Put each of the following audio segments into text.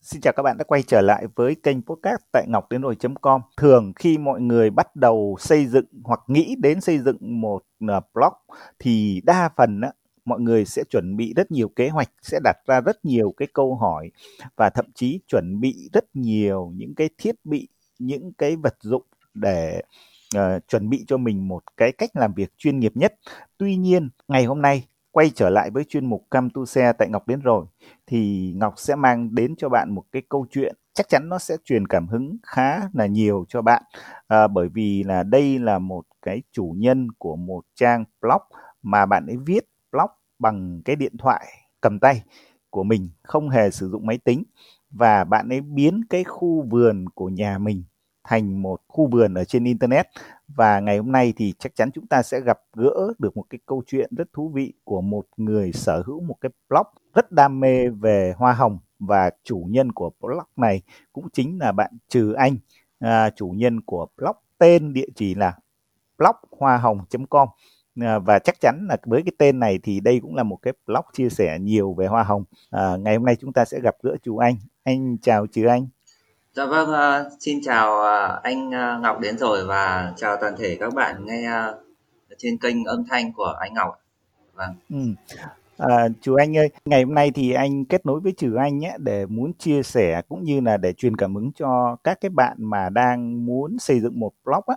Xin chào các bạn đã quay trở lại với kênh podcast tại ngọc đến rồi.com. Thường khi mọi người bắt đầu xây dựng hoặc nghĩ đến xây dựng một à, blog thì đa phần á, mọi người sẽ chuẩn bị rất nhiều kế hoạch, sẽ đặt ra rất nhiều cái câu hỏi và thậm chí chuẩn bị rất nhiều những cái thiết bị, những cái vật dụng để uh, chuẩn bị cho mình một cái cách làm việc chuyên nghiệp nhất. Tuy nhiên, ngày hôm nay quay trở lại với chuyên mục Cam Tu Xe tại Ngọc đến rồi thì Ngọc sẽ mang đến cho bạn một cái câu chuyện. Chắc chắn nó sẽ truyền cảm hứng khá là nhiều cho bạn à, bởi vì là đây là một cái chủ nhân của một trang blog mà bạn ấy viết blog bằng cái điện thoại cầm tay của mình không hề sử dụng máy tính. Và bạn ấy biến cái khu vườn của nhà mình thành một khu vườn ở trên internet và ngày hôm nay thì chắc chắn chúng ta sẽ gặp gỡ được một cái câu chuyện rất thú vị của một người sở hữu một cái blog rất đam mê về hoa hồng và chủ nhân của blog này cũng chính là bạn Trừ Anh, à, chủ nhân của blog tên địa chỉ là bloghoa hồng.com à, và chắc chắn là với cái tên này thì đây cũng là một cái blog chia sẻ nhiều về hoa hồng. À, ngày hôm nay chúng ta sẽ gặp gỡ chú Anh. Anh chào Trừ Anh. Dạ vâng, uh, xin chào uh, anh uh, Ngọc đến rồi và chào toàn thể các bạn nghe uh, trên kênh âm thanh của anh Ngọc. Vâng. Ừ. À, chú Anh ơi, ngày hôm nay thì anh kết nối với Trừ Anh nhé để muốn chia sẻ cũng như là để truyền cảm hứng cho các cái bạn mà đang muốn xây dựng một blog á.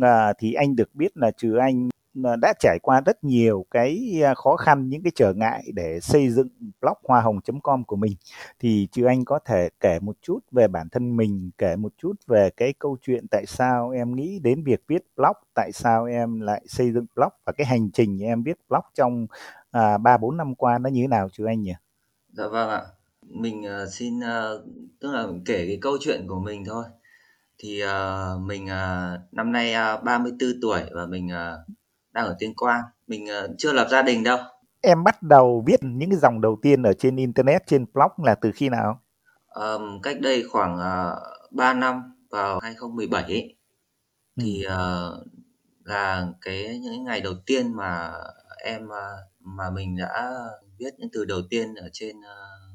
À, thì anh được biết là Trừ Anh đã trải qua rất nhiều cái à, khó khăn những cái trở ngại để xây dựng blog hoa hồng.com của mình. Thì chứ anh có thể kể một chút về bản thân mình kể một chút về cái câu chuyện tại sao em nghĩ đến việc viết blog tại sao em lại xây dựng blog và cái hành trình em viết blog trong à, ba bốn năm qua nó như thế nào chứ anh nhỉ? Dạ vâng ạ. Mình uh, xin uh, tức là kể cái câu chuyện của mình thôi. Thì uh, mình uh, năm nay uh, 34 tuổi và mình uh, đang ở tuyên quang mình uh, chưa lập gia đình đâu em bắt đầu viết những cái dòng đầu tiên ở trên internet trên blog là từ khi nào um, cách đây khoảng uh, ờ, 3 năm vào 2017 ấy, ừ. thì uh, là cái những ngày đầu tiên mà em uh, mà mình đã viết những từ đầu tiên ở trên uh,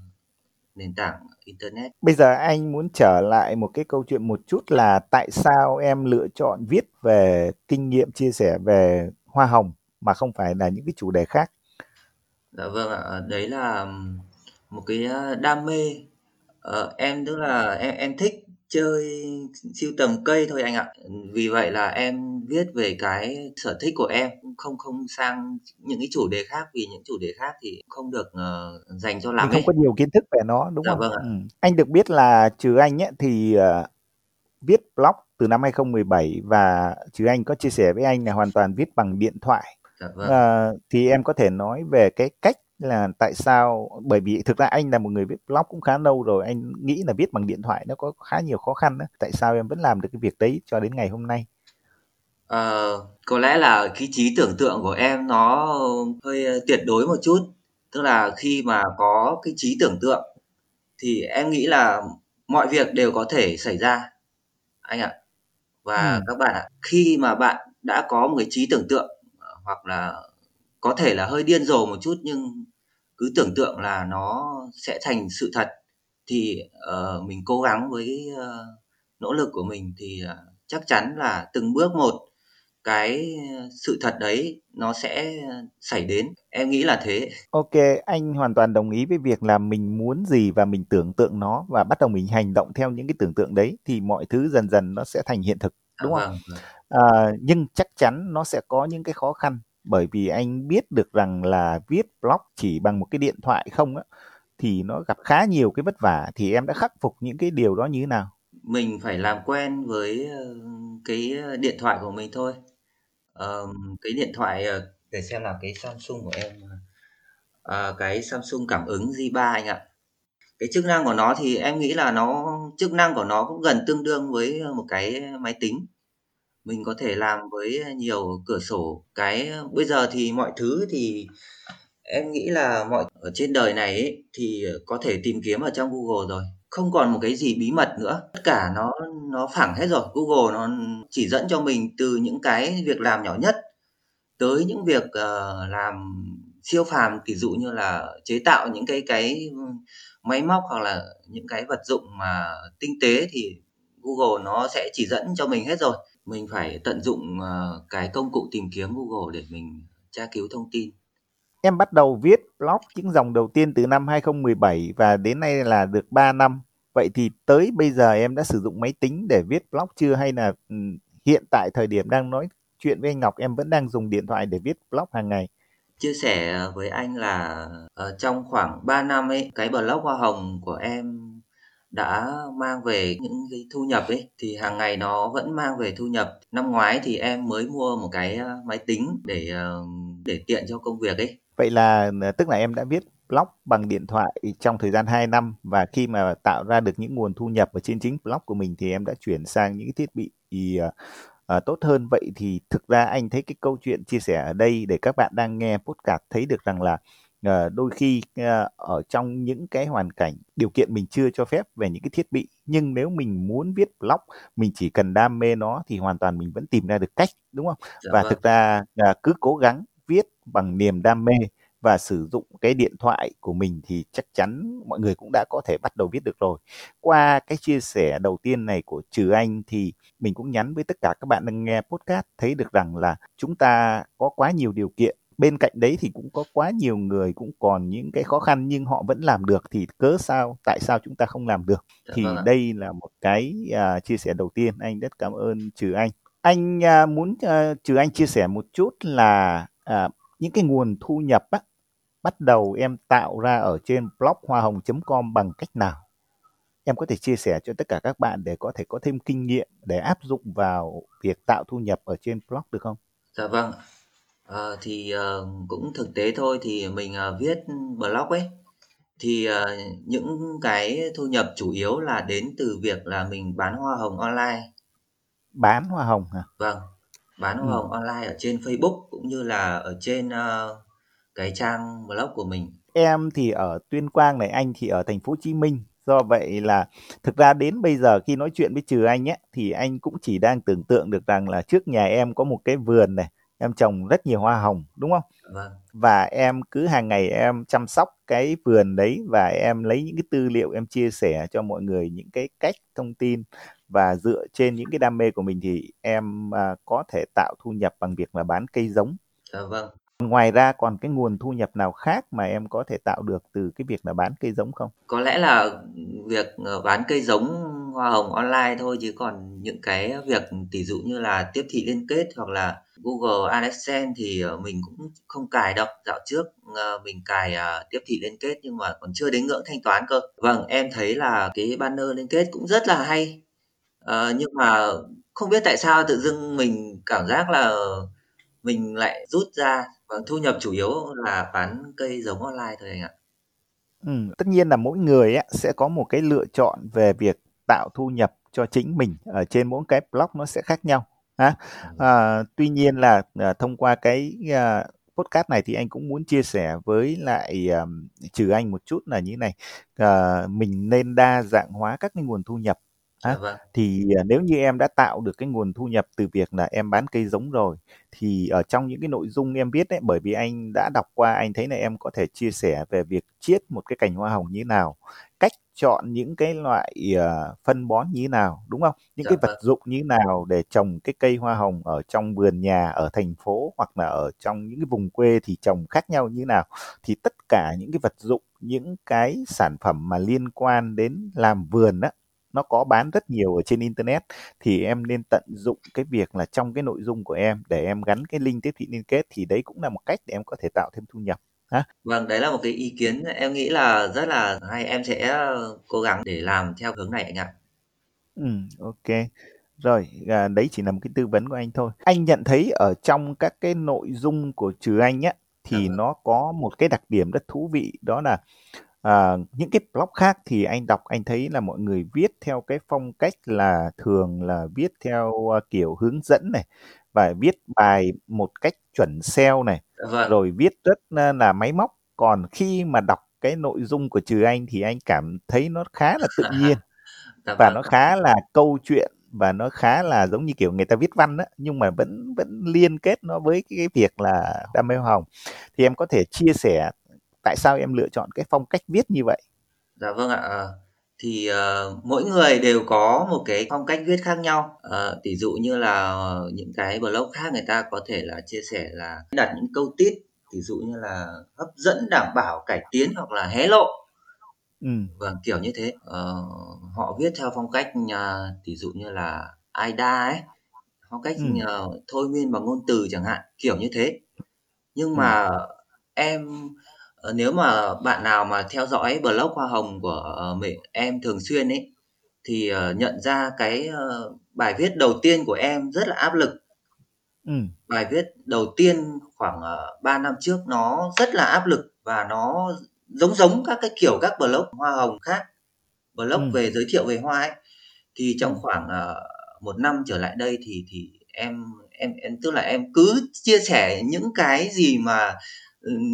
nền tảng internet. Bây giờ anh muốn trở lại một cái câu chuyện một chút là tại sao em lựa chọn viết về kinh nghiệm chia sẻ về hoa hồng mà không phải là những cái chủ đề khác dạ vâng ạ đấy là một cái đam mê ờ, em tức là em em thích chơi siêu tầm cây thôi anh ạ vì vậy là em viết về cái sở thích của em không không sang những cái chủ đề khác vì những chủ đề khác thì không được uh, dành cho lắm không ấy. có nhiều kiến thức về nó đúng dạ, không vâng ạ. Ừ. anh được biết là trừ anh ấy thì uh, viết blog từ năm 2017 và chứ anh có chia sẻ với anh là hoàn toàn viết bằng điện thoại. Dạ vâng. à, thì em có thể nói về cái cách là tại sao bởi vì thực ra anh là một người viết blog cũng khá lâu rồi anh nghĩ là viết bằng điện thoại nó có khá nhiều khó khăn đó. tại sao em vẫn làm được cái việc đấy cho đến ngày hôm nay à, có lẽ là cái trí tưởng tượng của em nó hơi tuyệt đối một chút tức là khi mà có cái trí tưởng tượng thì em nghĩ là mọi việc đều có thể xảy ra anh ạ và ừ. các bạn ạ khi mà bạn đã có một cái trí tưởng tượng ờ, hoặc là có thể là hơi điên rồ một chút nhưng cứ tưởng tượng là nó sẽ thành sự thật thì uh, mình cố gắng với uh, nỗ lực của mình thì uh, chắc chắn là từng bước một cái sự thật đấy nó sẽ xảy đến. Em nghĩ là thế. Ok anh hoàn toàn đồng ý với việc là mình muốn gì và mình tưởng tượng nó và bắt đầu mình hành động theo những cái tưởng tượng đấy thì mọi thứ dần dần nó sẽ thành hiện thực. Đúng à, không? Vâng. à, nhưng chắc chắn nó sẽ có những cái khó khăn bởi vì anh biết được rằng là viết blog chỉ bằng một cái điện thoại không á thì nó gặp khá nhiều cái vất vả. Thì em đã khắc phục những cái điều đó như thế nào? Mình phải làm quen với cái điện thoại của mình thôi um, cái điện thoại ờ, để xem là cái Samsung của em uh, cái Samsung cảm ứng J3 anh ạ. Cái chức năng của nó thì em nghĩ là nó chức năng của nó cũng gần tương đương với ờ, một cái máy tính. Mình có thể làm với nhiều cửa sổ. Cái ờ, bây giờ thì mọi thứ thì em nghĩ là mọi ở trên đời này ấy, thì có thể tìm kiếm ở trong Google rồi không còn một cái gì bí mật nữa. Tất cả nó nó phẳng hết rồi. Google nó chỉ dẫn cho mình từ những cái việc làm nhỏ nhất tới những việc uh, làm siêu phàm ví dụ như là chế tạo những cái cái máy móc hoặc là những cái vật dụng mà tinh tế thì Google nó sẽ chỉ dẫn cho mình hết rồi. Mình phải tận dụng uh, cái công cụ tìm kiếm Google để mình tra cứu thông tin em bắt đầu viết blog những dòng đầu tiên từ năm 2017 và đến nay là được 3 năm. Vậy thì tới bây giờ em đã sử dụng máy tính để viết blog chưa? Hay là ừ, hiện tại thời điểm đang nói chuyện với anh Ngọc em vẫn đang dùng điện thoại để viết blog hàng ngày? Chia sẻ với anh là uh, trong khoảng 3 năm ấy cái blog hoa hồng của em đã mang về những cái thu nhập ấy thì hàng ngày nó vẫn mang về thu nhập. Năm ngoái thì em mới mua một cái ờ, máy tính để ờ, để tiện cho công việc ấy vậy là tức là em đã viết blog bằng điện thoại trong thời gian 2 năm và khi mà tạo ra được những nguồn thu nhập ở trên chính blog của mình thì em đã chuyển sang những thiết bị uh, à, tốt hơn vậy thì thực ra anh thấy cái câu chuyện chia sẻ ở đây để các bạn đang nghe podcast thấy được rằng là à, đôi khi à, ở trong những cái hoàn cảnh điều kiện mình chưa cho phép về những cái thiết bị nhưng nếu mình muốn viết blog mình chỉ cần đam mê nó thì hoàn toàn mình vẫn tìm ra được cách đúng không dạ và vâng. thực ra à, cứ cố gắng viết bằng niềm đam mê và sử dụng cái điện thoại của mình thì chắc chắn mọi người cũng đã có thể bắt đầu viết được rồi. Qua cái chia sẻ đầu tiên này của Trừ Anh thì mình cũng nhắn với tất cả các bạn đang nghe podcast thấy được rằng là chúng ta có quá nhiều điều kiện. Bên cạnh đấy thì cũng có quá nhiều người cũng còn những cái khó khăn nhưng họ vẫn làm được thì cớ sao tại sao chúng ta không làm được? Dạ thì vâng đây là một cái uh, chia sẻ đầu tiên. Anh rất cảm ơn trừ anh. Anh uh, muốn uh, trừ anh chia sẻ một chút là uh, những cái nguồn thu nhập á, bắt đầu em tạo ra ở trên blog hoa hồng.com bằng cách nào? Em có thể chia sẻ cho tất cả các bạn để có thể có thêm kinh nghiệm để áp dụng vào việc tạo thu nhập ở trên blog được không? Dạ vâng. À, thì uh, cũng thực tế thôi thì mình uh, viết blog ấy thì uh, những cái thu nhập chủ yếu là đến từ việc là mình bán hoa hồng online. Bán hoa hồng hả? Vâng, bán hoa ừ. hồng online ở trên Facebook cũng như là ở trên uh, cái trang blog của mình em thì ở tuyên quang này anh thì ở thành phố hồ chí minh do vậy là thực ra đến bây giờ khi nói chuyện với trừ anh ấy thì anh cũng chỉ đang tưởng tượng được rằng là trước nhà em có một cái vườn này em trồng rất nhiều hoa hồng đúng không vâng. và em cứ hàng ngày em chăm sóc cái vườn đấy và em lấy những cái tư liệu em chia sẻ cho mọi người những cái cách thông tin và dựa trên những cái đam mê của mình thì em à, có thể tạo thu nhập bằng việc là bán cây giống dạ vâng Ngoài ra còn cái nguồn thu nhập nào khác mà em có thể tạo được từ cái việc là bán cây giống không? Có lẽ là việc ờ, bán cây giống hoa hồng online thôi chứ còn những cái việc tỷ dụ như là tiếp thị liên kết hoặc là Google AdSense thì ờ, mình cũng không cài đâu. Dạo trước ờ, mình cài ờ, tiếp thị liên kết nhưng mà còn chưa đến ngưỡng thanh toán cơ. Vâng, em thấy là cái banner liên kết cũng rất là hay. À, nhưng mà không biết tại sao tự dưng mình cảm giác là mình lại rút ra và thu nhập chủ yếu là bán cây giống online thôi anh ạ. Ừ, tất nhiên là mỗi người ấy, sẽ có một cái lựa chọn về việc tạo thu nhập cho chính mình ở trên mỗi cái blog nó sẽ khác nhau. À, à, tuy nhiên là à, thông qua cái à, podcast này thì anh cũng muốn chia sẻ với lại um, trừ anh một chút là như thế này. À, mình nên đa dạng hóa các cái nguồn thu nhập À, vâng. thì à, nếu như em đã tạo được cái nguồn thu nhập từ việc là em bán cây giống rồi thì ở trong những cái nội dung em viết đấy bởi vì anh đã đọc qua anh thấy là em có thể chia sẻ về việc chiết một cái cành hoa hồng như thế nào cách chọn những cái loại uh, phân bón như thế nào đúng không những dạ, cái vật vâng. dụng như thế nào để trồng cái cây hoa hồng ở trong vườn nhà ở thành phố hoặc là ở trong những cái vùng quê thì trồng khác nhau như thế nào thì tất cả những cái vật dụng những cái sản phẩm mà liên quan đến làm vườn á nó có bán rất nhiều ở trên internet thì em nên tận dụng cái việc là trong cái nội dung của em để em gắn cái link tiếp thị liên kết thì đấy cũng là một cách để em có thể tạo thêm thu nhập ha. Vâng đấy là một cái ý kiến em nghĩ là rất là hay em sẽ cố gắng để làm theo hướng này anh ạ. Ừ ok. Rồi à, đấy chỉ là một cái tư vấn của anh thôi. Anh nhận thấy ở trong các cái nội dung của trừ anh á thì ừ. nó có một cái đặc điểm rất thú vị đó là À, những cái blog khác thì anh đọc anh thấy là mọi người viết theo cái phong cách là thường là viết theo uh, kiểu hướng dẫn này và viết bài một cách chuẩn SEO này vâng. rồi viết rất là máy móc còn khi mà đọc cái nội dung của trừ anh thì anh cảm thấy nó khá là tự nhiên dạ và vâng. nó khá là câu chuyện và nó khá là giống như kiểu người ta viết văn á nhưng mà vẫn vẫn liên kết nó với cái, cái việc là đam mê hoa hồng thì em có thể chia sẻ tại sao em lựa chọn cái phong cách viết như vậy dạ vâng ạ ờ, thì uh, mỗi người đều có một cái phong cách viết khác nhau uh, ví dụ như là những cái blog khác người ta có thể là chia sẻ là đặt những câu tít ví dụ như là hấp dẫn đảm bảo cải tiến hoặc là hé lộ ừ. vâng kiểu như thế uh, họ viết theo phong cách uh, ví dụ như là Aida ấy phong cách ừ. uh, thôi miên bằng ngôn từ chẳng hạn kiểu như thế nhưng ừ. mà em Ờ, nếu mà bạn nào mà theo dõi blog hoa hồng của uh, em thường xuyên ấy thì uh, nhận ra cái uh, bài viết đầu tiên của em rất là áp lực ừ. bài viết đầu tiên khoảng uh, 3 năm trước nó rất là áp lực và nó giống giống các cái kiểu các blog hoa hồng khác blog ừ. về giới thiệu về hoa ấy thì trong ừ. khoảng uh, một năm trở lại đây thì thì em em em tức là em cứ chia sẻ những cái gì mà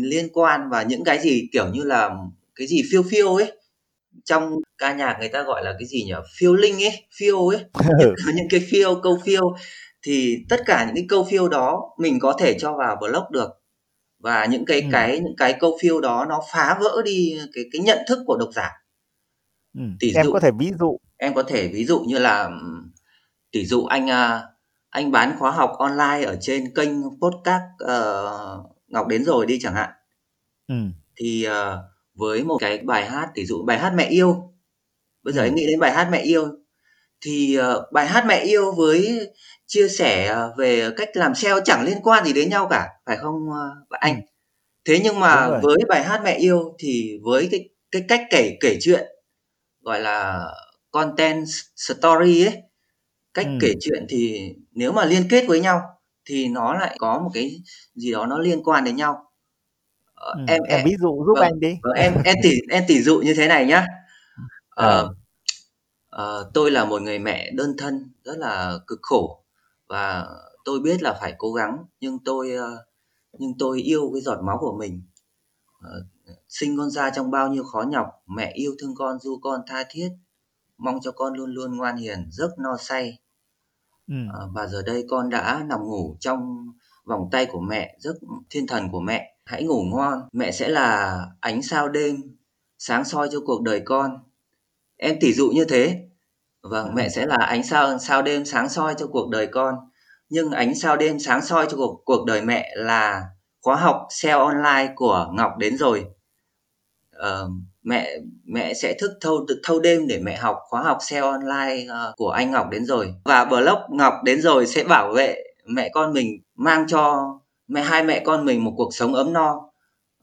liên quan và những cái gì kiểu như là cái gì phiêu phiêu ấy. Trong ca nhạc người ta gọi là cái gì nhỉ? Phiêu linh ấy phiêu ấy. Những, những cái phiêu câu phiêu. Thì tất cả những cái câu phiêu đó mình có thể cho vào blog được. Và những cái ừ. cái những cái câu phiêu đó nó phá vỡ đi cái cái nhận thức của độc giả. Ừ. tỷ em dụ, có thể ví dụ. Em có thể ví dụ như là tỷ dụ anh à, anh bán khóa học online ở trên kênh podcast uh, Ngọc đến rồi đi chẳng hạn ừ. thì uh, với một cái bài hát ví dụ bài hát mẹ yêu bây giờ ừ. em nghĩ đến bài hát mẹ yêu thì uh, bài hát mẹ yêu với chia sẻ về cách làm SEO chẳng liên quan gì đến nhau cả phải không uh, anh ừ. thế nhưng mà với bài hát mẹ yêu thì với cái cái cách kể kể chuyện gọi là content story ấy cách ừ. kể chuyện thì nếu mà liên kết với nhau thì nó lại có một cái gì đó nó liên quan đến nhau. Ờ, ừ, em, em ví dụ giúp vâng, anh đi. vâng, em em tỉ em tỉ dụ như thế này nhá. Ờ, uh, uh, tôi là một người mẹ đơn thân rất là cực khổ và tôi biết là phải cố gắng nhưng tôi uh, nhưng tôi yêu cái giọt máu của mình. Uh, sinh con ra trong bao nhiêu khó nhọc mẹ yêu thương con du con tha thiết mong cho con luôn luôn ngoan hiền giấc no say Ừ. À, và giờ đây con đã nằm ngủ trong vòng tay của mẹ, giấc thiên thần của mẹ. Hãy ngủ ngon, mẹ sẽ là ánh sao đêm, sáng soi cho cuộc đời con. Em tỉ dụ như thế. Vâng, mẹ sẽ là ánh sao sao đêm sáng soi cho cuộc đời con. Nhưng ánh sao đêm sáng soi cho cuộc, cuộc đời mẹ là khóa học SEO online của Ngọc đến rồi. Uh, mẹ mẹ sẽ thức thâu thâu đêm để mẹ học khóa học SEO online uh, của anh Ngọc đến rồi. Và blog Ngọc đến rồi sẽ bảo vệ mẹ con mình mang cho mẹ hai mẹ con mình một cuộc sống ấm no.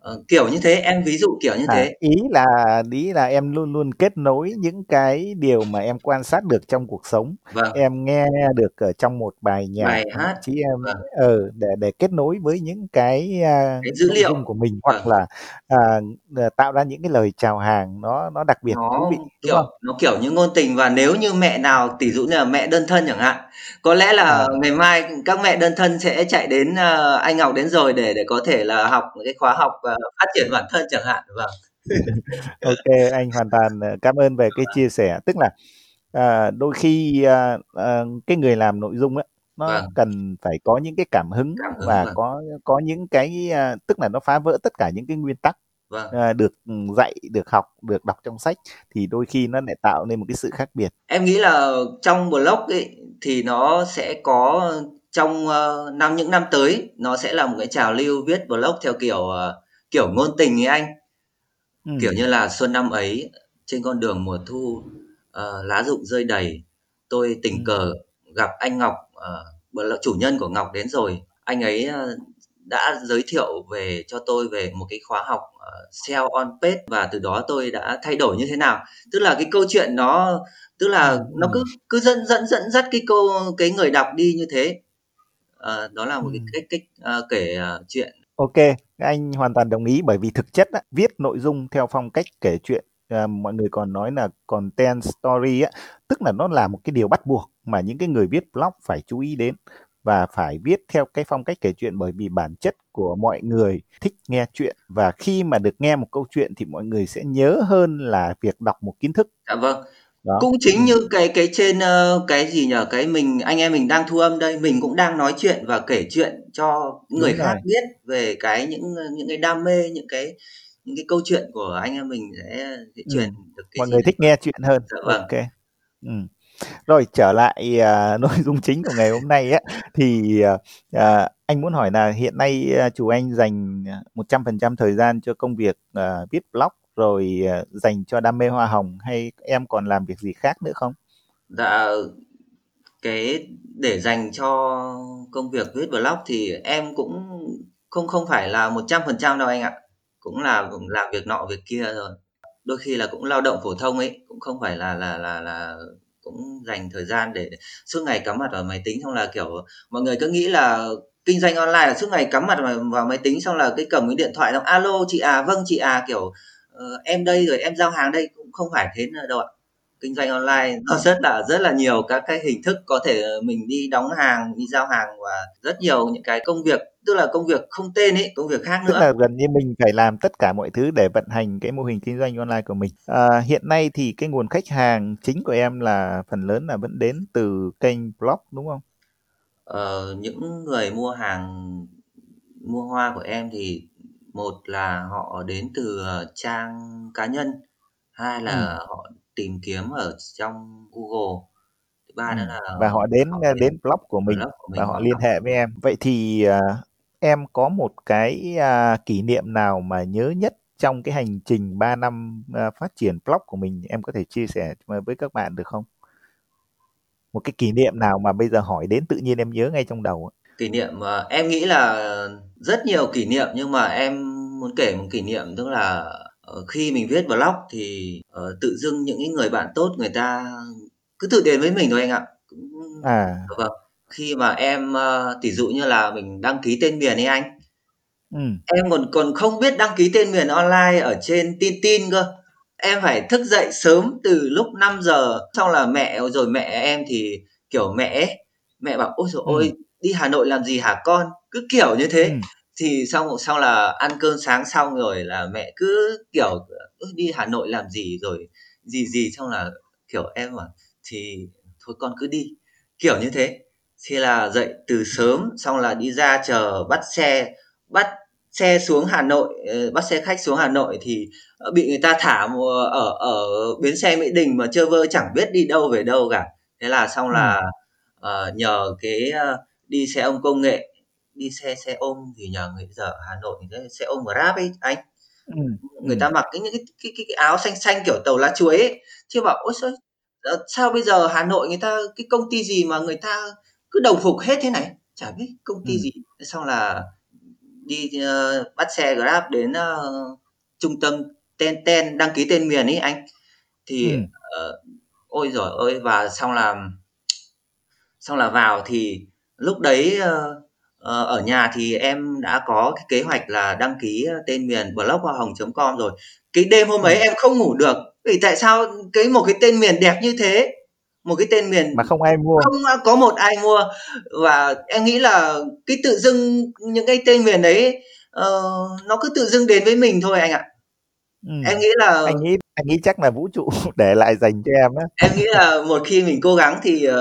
Ờ, kiểu như thế em ví dụ kiểu như à, thế ý là ý là em luôn luôn kết nối những cái điều mà em quan sát được trong cuộc sống vâng. em nghe được ở trong một bài nhạc bài hát chí em vâng. ờ để để kết nối với những cái, uh, cái dữ liệu của mình vâng. hoặc là uh, tạo ra những cái lời chào hàng nó nó đặc biệt nó thú vị kiểu không? nó kiểu như ngôn tình và nếu như mẹ nào tỷ dụ như là mẹ đơn thân chẳng hạn có lẽ là à. ngày mai các mẹ đơn thân sẽ chạy đến uh, anh Ngọc đến rồi để để có thể là học cái khóa học uh, phát triển bản thân chẳng hạn vâng ok anh hoàn toàn ờ, cảm ơn về cái chia sẻ tức là à, đôi khi à, à, cái người làm nội dung á nó vâng. cần phải có những cái cảm hứng, cảm hứng và vâng. có có những cái à, tức là nó phá vỡ tất cả những cái nguyên tắc vâng. à, được dạy được học được đọc trong sách thì đôi khi nó lại tạo nên một cái sự khác biệt em nghĩ là trong blog ấy, thì nó sẽ có trong uh, năm những năm tới nó sẽ là một cái trào lưu viết blog theo kiểu uh, kiểu ngôn tình ấy anh. Ừ. kiểu như là xuân năm ấy trên con đường mùa thu uh, lá rụng rơi đầy tôi tình ừ. cờ gặp anh Ngọc uh, chủ nhân của Ngọc đến rồi. Anh ấy uh, đã giới thiệu về cho tôi về một cái khóa học uh, SEO on page và từ đó tôi đã thay đổi như thế nào. Tức là cái câu chuyện nó tức là ừ. nó cứ cứ dẫn dẫn dẫn dắt cái câu cái người đọc đi như thế. Uh, đó là một cái cách cách uh, kể uh, chuyện. Ok, anh hoàn toàn đồng ý bởi vì thực chất á, viết nội dung theo phong cách kể chuyện à, mọi người còn nói là content story á, tức là nó là một cái điều bắt buộc mà những cái người viết blog phải chú ý đến và phải viết theo cái phong cách kể chuyện bởi vì bản chất của mọi người thích nghe chuyện và khi mà được nghe một câu chuyện thì mọi người sẽ nhớ hơn là việc đọc một kiến thức. Dạ vâng đó. cũng chính ừ. như cái cái trên uh, cái gì nhở cái mình anh em mình đang thu âm đây mình cũng đang nói chuyện và kể chuyện cho người Đúng khác rồi. biết về cái những những cái đam mê những cái những cái câu chuyện của anh em mình sẽ, sẽ ừ. truyền được cái mọi người thích nghe chuyện hơn dạ, vâng. ok ừ. rồi trở lại uh, nội dung chính của ngày hôm nay á thì uh, anh muốn hỏi là hiện nay uh, chủ anh dành 100% thời gian cho công việc uh, viết blog rồi ờ, dành cho đam mê hoa hồng hay em còn làm việc gì khác nữa không? Dạ cái để dành cho công việc viết blog thì em cũng không không phải là 100% đâu anh ạ cũng là cũng làm việc nọ việc kia rồi đôi khi là cũng lao động phổ thông ấy cũng không phải là là là là cũng dành thời gian để suốt ngày cắm mặt vào máy tính xong là kiểu mọi người cứ nghĩ là kinh doanh online là suốt ngày cắm mặt vào, vào máy tính xong là cái cầm cái điện thoại xong alo chị à vâng chị à kiểu uh, em đây rồi em giao hàng đây cũng không phải thế nữa đâu ạ. Kinh doanh online nó rất là rất là nhiều các cái hình thức có thể mình đi đóng hàng đi giao hàng và rất nhiều những cái công việc tức là công việc không tên ấy công việc khác nữa. tức là gần như mình phải làm tất cả mọi thứ để vận hành cái mô hình kinh doanh online của mình. À, hiện nay thì cái nguồn khách hàng chính của em là phần lớn là vẫn đến từ kênh blog đúng không? Ờ, những người mua hàng mua hoa của em thì một là họ đến từ trang cá nhân hai là ừ. họ tìm kiếm ở trong Google. Thứ ba nữa là và họ đến họ đến blog của mình, blog của mình và họ liên hệ với em. Vậy thì uh, em có một cái uh, kỷ niệm nào mà nhớ nhất trong cái hành trình 3 năm phát triển blog của mình? Em có thể chia sẻ với các bạn được không? Một cái kỷ niệm nào mà bây giờ hỏi đến tự nhiên em nhớ ngay trong đầu kỷ niệm uh, em nghĩ là rất nhiều kỷ niệm nhưng mà em muốn kể một kỷ niệm tức là Ờ, khi mình viết blog thì uh, tự dưng những cái người bạn tốt người ta cứ tự đến với mình thôi anh ạ. À. Vâng. Khi mà em uh, tỷ dụ như là mình đăng ký tên miền ấy anh. Ừ. em còn còn không biết đăng ký tên miền online ở trên tin tin cơ. Em phải thức dậy sớm từ lúc 5 giờ. Xong là mẹ rồi mẹ em thì kiểu mẹ ấy, mẹ bảo ôi rồi ừ. ôi đi Hà Nội làm gì hả con? Cứ kiểu như thế. Ừ. Thì xong sau là ăn cơm sáng xong rồi là mẹ cứ kiểu đi Hà Nội làm gì rồi gì gì? Xong là kiểu em bảo thì thôi con cứ đi. Kiểu như thế. Thì là dậy từ sớm xong là đi ra chờ bắt xe bắt xe xuống Hà Nội ờ, bắt xe khách xuống Hà Nội thì bị người ta thả ở ở bến xe Mỹ Đình mà chơi vơ chẳng biết đi đâu về đâu cả. Thế là xong là uh, nhờ cái uh, đi xe ôm công nghệ đi xe xe ôm thì nhờ người giờ ở Hà Nội thì xe ôm Grab ấy anh ừ. người ta mặc cái những cái, cái, cái, cái áo xanh xanh kiểu tàu lá chuối ấy chứ bảo ôi sao ờ, sao bây giờ Hà Nội người ta cái công ty gì mà người ta cứ đồng phục hết thế này chả biết công ty ừ. gì xong là đi uh, bắt xe Grab đến uh, trung tâm ten ten đăng ký tên miền ấy anh thì ừ. uh, ôi rồi ơi và xong là xong là vào thì lúc đấy uh, Ờ, ở nhà thì em đã có cái kế hoạch là đăng ký ờ, tên miền blog hoa hồng.com rồi. Cái đêm hôm ấy ừ. em không ngủ được. Vì tại sao cái một cái tên miền đẹp như thế? Một cái tên miền mà không ai mua. Không có một ai mua. Và em nghĩ là cái tự dưng những cái tên miền đấy uh, nó cứ tự dưng đến với mình thôi anh ạ. Ừ. em nghĩ là anh nghĩ anh nghĩ chắc là vũ trụ để lại dành cho em á. Em nghĩ là một khi mình cố gắng thì uh,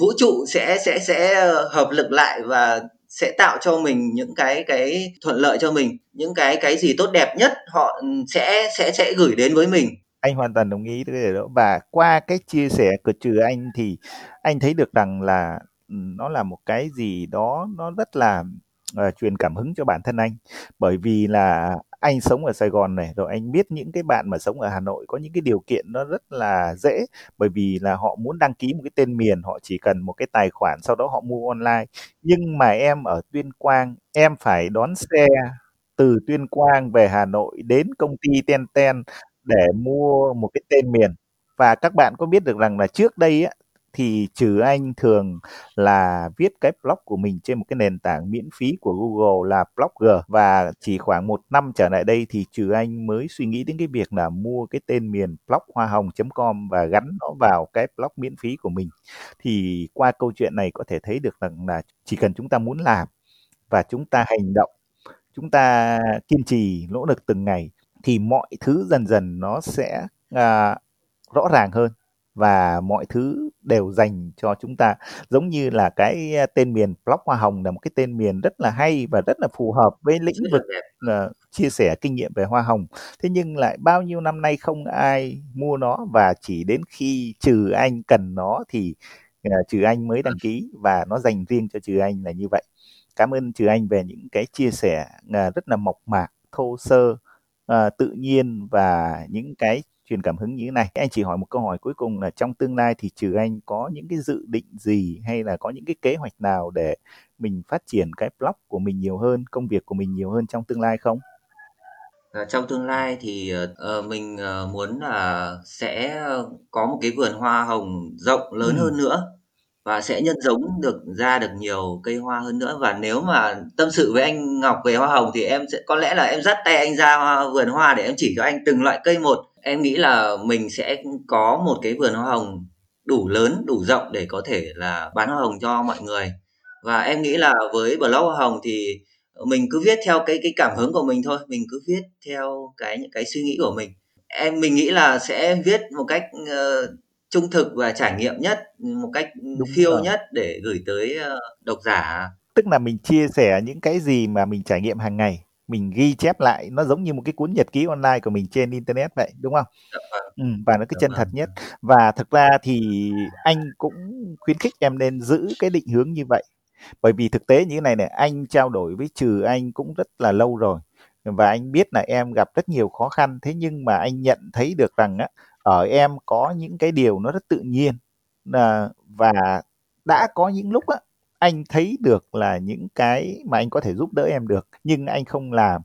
vũ trụ sẽ sẽ sẽ hợp lực lại và sẽ tạo cho mình những cái cái thuận lợi cho mình những cái cái gì tốt đẹp nhất họ sẽ sẽ sẽ gửi đến với mình. Anh hoàn toàn đồng ý với điều đó. Và qua cái chia sẻ của trừ anh thì anh thấy được rằng là nó là một cái gì đó nó rất là uh, truyền cảm hứng cho bản thân anh. Bởi vì là anh sống ở Sài Gòn này rồi anh biết những cái bạn mà sống ở Hà Nội có những cái điều kiện nó rất là dễ. Bởi vì là họ muốn đăng ký một cái tên miền họ chỉ cần một cái tài khoản sau đó họ mua online. Nhưng mà em ở Tuyên Quang em phải đón xe từ Tuyên Quang về Hà Nội đến công ty Ten Ten để mua một cái tên miền. Và các bạn có biết được rằng là trước đây á, thì trừ anh thường là viết cái blog của mình trên một cái nền tảng miễn phí của Google là Blogger và chỉ khoảng một năm trở lại đây thì trừ anh mới suy nghĩ đến cái việc là mua cái tên miền blog hoa hồng.com và gắn nó vào cái blog miễn phí của mình. Thì qua câu chuyện này có thể thấy được rằng là chỉ cần chúng ta muốn làm và chúng ta hành động chúng ta kiên trì nỗ lực từng ngày thì mọi thứ dần dần nó sẽ à, rõ ràng hơn và mọi thứ đều dành cho chúng ta. Giống như là cái tên miền blog hoa hồng là một cái tên miền rất là hay và rất là phù hợp với lĩnh vực uh, chia sẻ kinh nghiệm về hoa hồng. Thế nhưng lại bao nhiêu năm nay không ai mua nó và chỉ đến khi trừ anh cần nó thì uh, trừ anh mới đăng ký và nó dành riêng cho trừ anh là như vậy. Cảm ơn trừ anh về những cái chia sẻ uh, rất là mộc mạc thô sơ uh, tự nhiên và những cái truyền cảm hứng như thế này. Anh chỉ hỏi một câu hỏi cuối cùng là trong tương lai thì trừ anh có những cái dự định gì hay là có những cái kế hoạch nào để mình phát triển cái blog của mình nhiều hơn công việc của mình nhiều hơn trong tương lai không? À, trong tương lai thì uh, mình uh, muốn là sẽ có một cái vườn hoa hồng rộng lớn ừ. hơn nữa và sẽ nhân giống được ra được nhiều cây hoa hơn nữa. Và nếu mà tâm sự với anh Ngọc về hoa hồng thì em sẽ có lẽ là em dắt tay anh ra hoa, vườn hoa để em chỉ cho anh từng loại cây một. Em nghĩ là mình sẽ có một cái vườn hoa hồng đủ lớn đủ rộng để có thể là bán hoa hồng cho mọi người. Và em nghĩ là với blog hoa hồng thì mình cứ viết theo cái cái cảm hứng của mình thôi. Mình cứ viết theo cái những cái suy nghĩ của mình. Em mình nghĩ là sẽ viết một cách uh, trung thực và trải nghiệm nhất một cách Đúng phiêu rồi. nhất để gửi tới uh, độc giả tức là mình chia sẻ những cái gì mà mình trải nghiệm hàng ngày mình ghi chép lại nó giống như một cái cuốn nhật ký online của mình trên internet vậy đúng không? Dạ vâng. Ừ, và nó cái dạ chân vâng. thật nhất và thực ra thì anh cũng khuyến khích em nên giữ cái định hướng như vậy bởi vì thực tế như thế này này anh trao đổi với trừ anh cũng rất là lâu rồi và anh biết là em gặp rất nhiều khó khăn thế nhưng mà anh nhận thấy được rằng á ở em có những cái điều nó rất tự nhiên à, và đã có những lúc á anh thấy được là những cái mà anh có thể giúp đỡ em được nhưng anh không làm.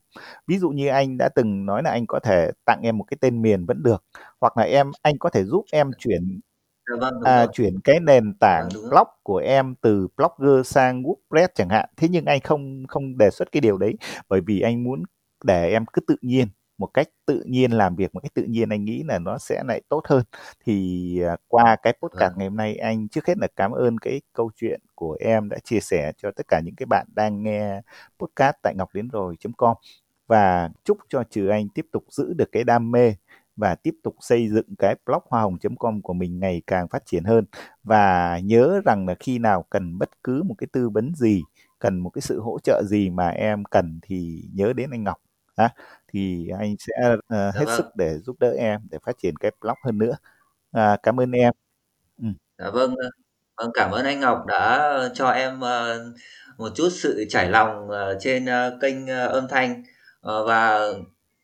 Ví dụ như anh đã từng nói là anh có thể tặng em một cái tên miền vẫn được hoặc là em anh có thể giúp em chuyển dạ vâng, à, chuyển cái nền tảng vâng, blog của em từ blogger sang WordPress chẳng hạn. Thế nhưng anh không không đề xuất cái điều đấy bởi vì anh muốn để em cứ tự nhiên một cách tự nhiên làm việc một cách tự nhiên anh nghĩ là nó sẽ lại tốt hơn. Thì à, qua cái podcast vâng. ngày hôm nay anh trước hết là cảm ơn cái câu chuyện của em đã chia sẻ cho tất cả những cái bạn đang nghe podcast tại ngọc đến rồi. com và chúc cho trừ anh tiếp tục giữ được cái đam mê và tiếp tục xây dựng cái blog hoa hồng.com của mình ngày càng phát triển hơn. Và nhớ rằng là khi nào cần bất cứ một cái tư vấn gì cần một cái sự hỗ trợ gì mà em cần thì nhớ đến anh Ngọc ha thì anh sẽ uh, hết vâng. sức để giúp đỡ em để phát triển cái blog hơn nữa à, cảm ơn em ừ. dạ vâng vâng cảm ơn anh Ngọc đã cho em uh, một chút sự trải lòng uh, trên uh, kênh uh, âm thanh uh, và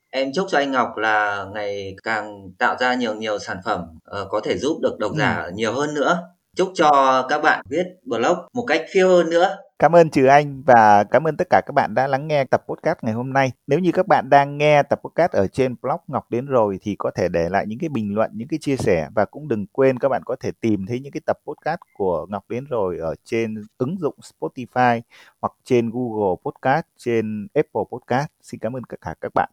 em chúc cho anh Ngọc là ngày càng tạo ra nhiều nhiều sản phẩm uh, có thể giúp được độc giả ừ. nhiều hơn nữa chúc cho các bạn viết blog một cách phiêu hơn nữa Cảm ơn Trừ Anh và cảm ơn tất cả các bạn đã lắng nghe tập podcast ngày hôm nay. Nếu như các bạn đang nghe tập podcast ở trên blog Ngọc Đến Rồi thì có thể để lại những cái bình luận, những cái chia sẻ và cũng đừng quên các bạn có thể tìm thấy những cái tập podcast của Ngọc Đến Rồi ở trên ứng dụng Spotify hoặc trên Google Podcast, trên Apple Podcast. Xin cảm ơn tất cả các bạn.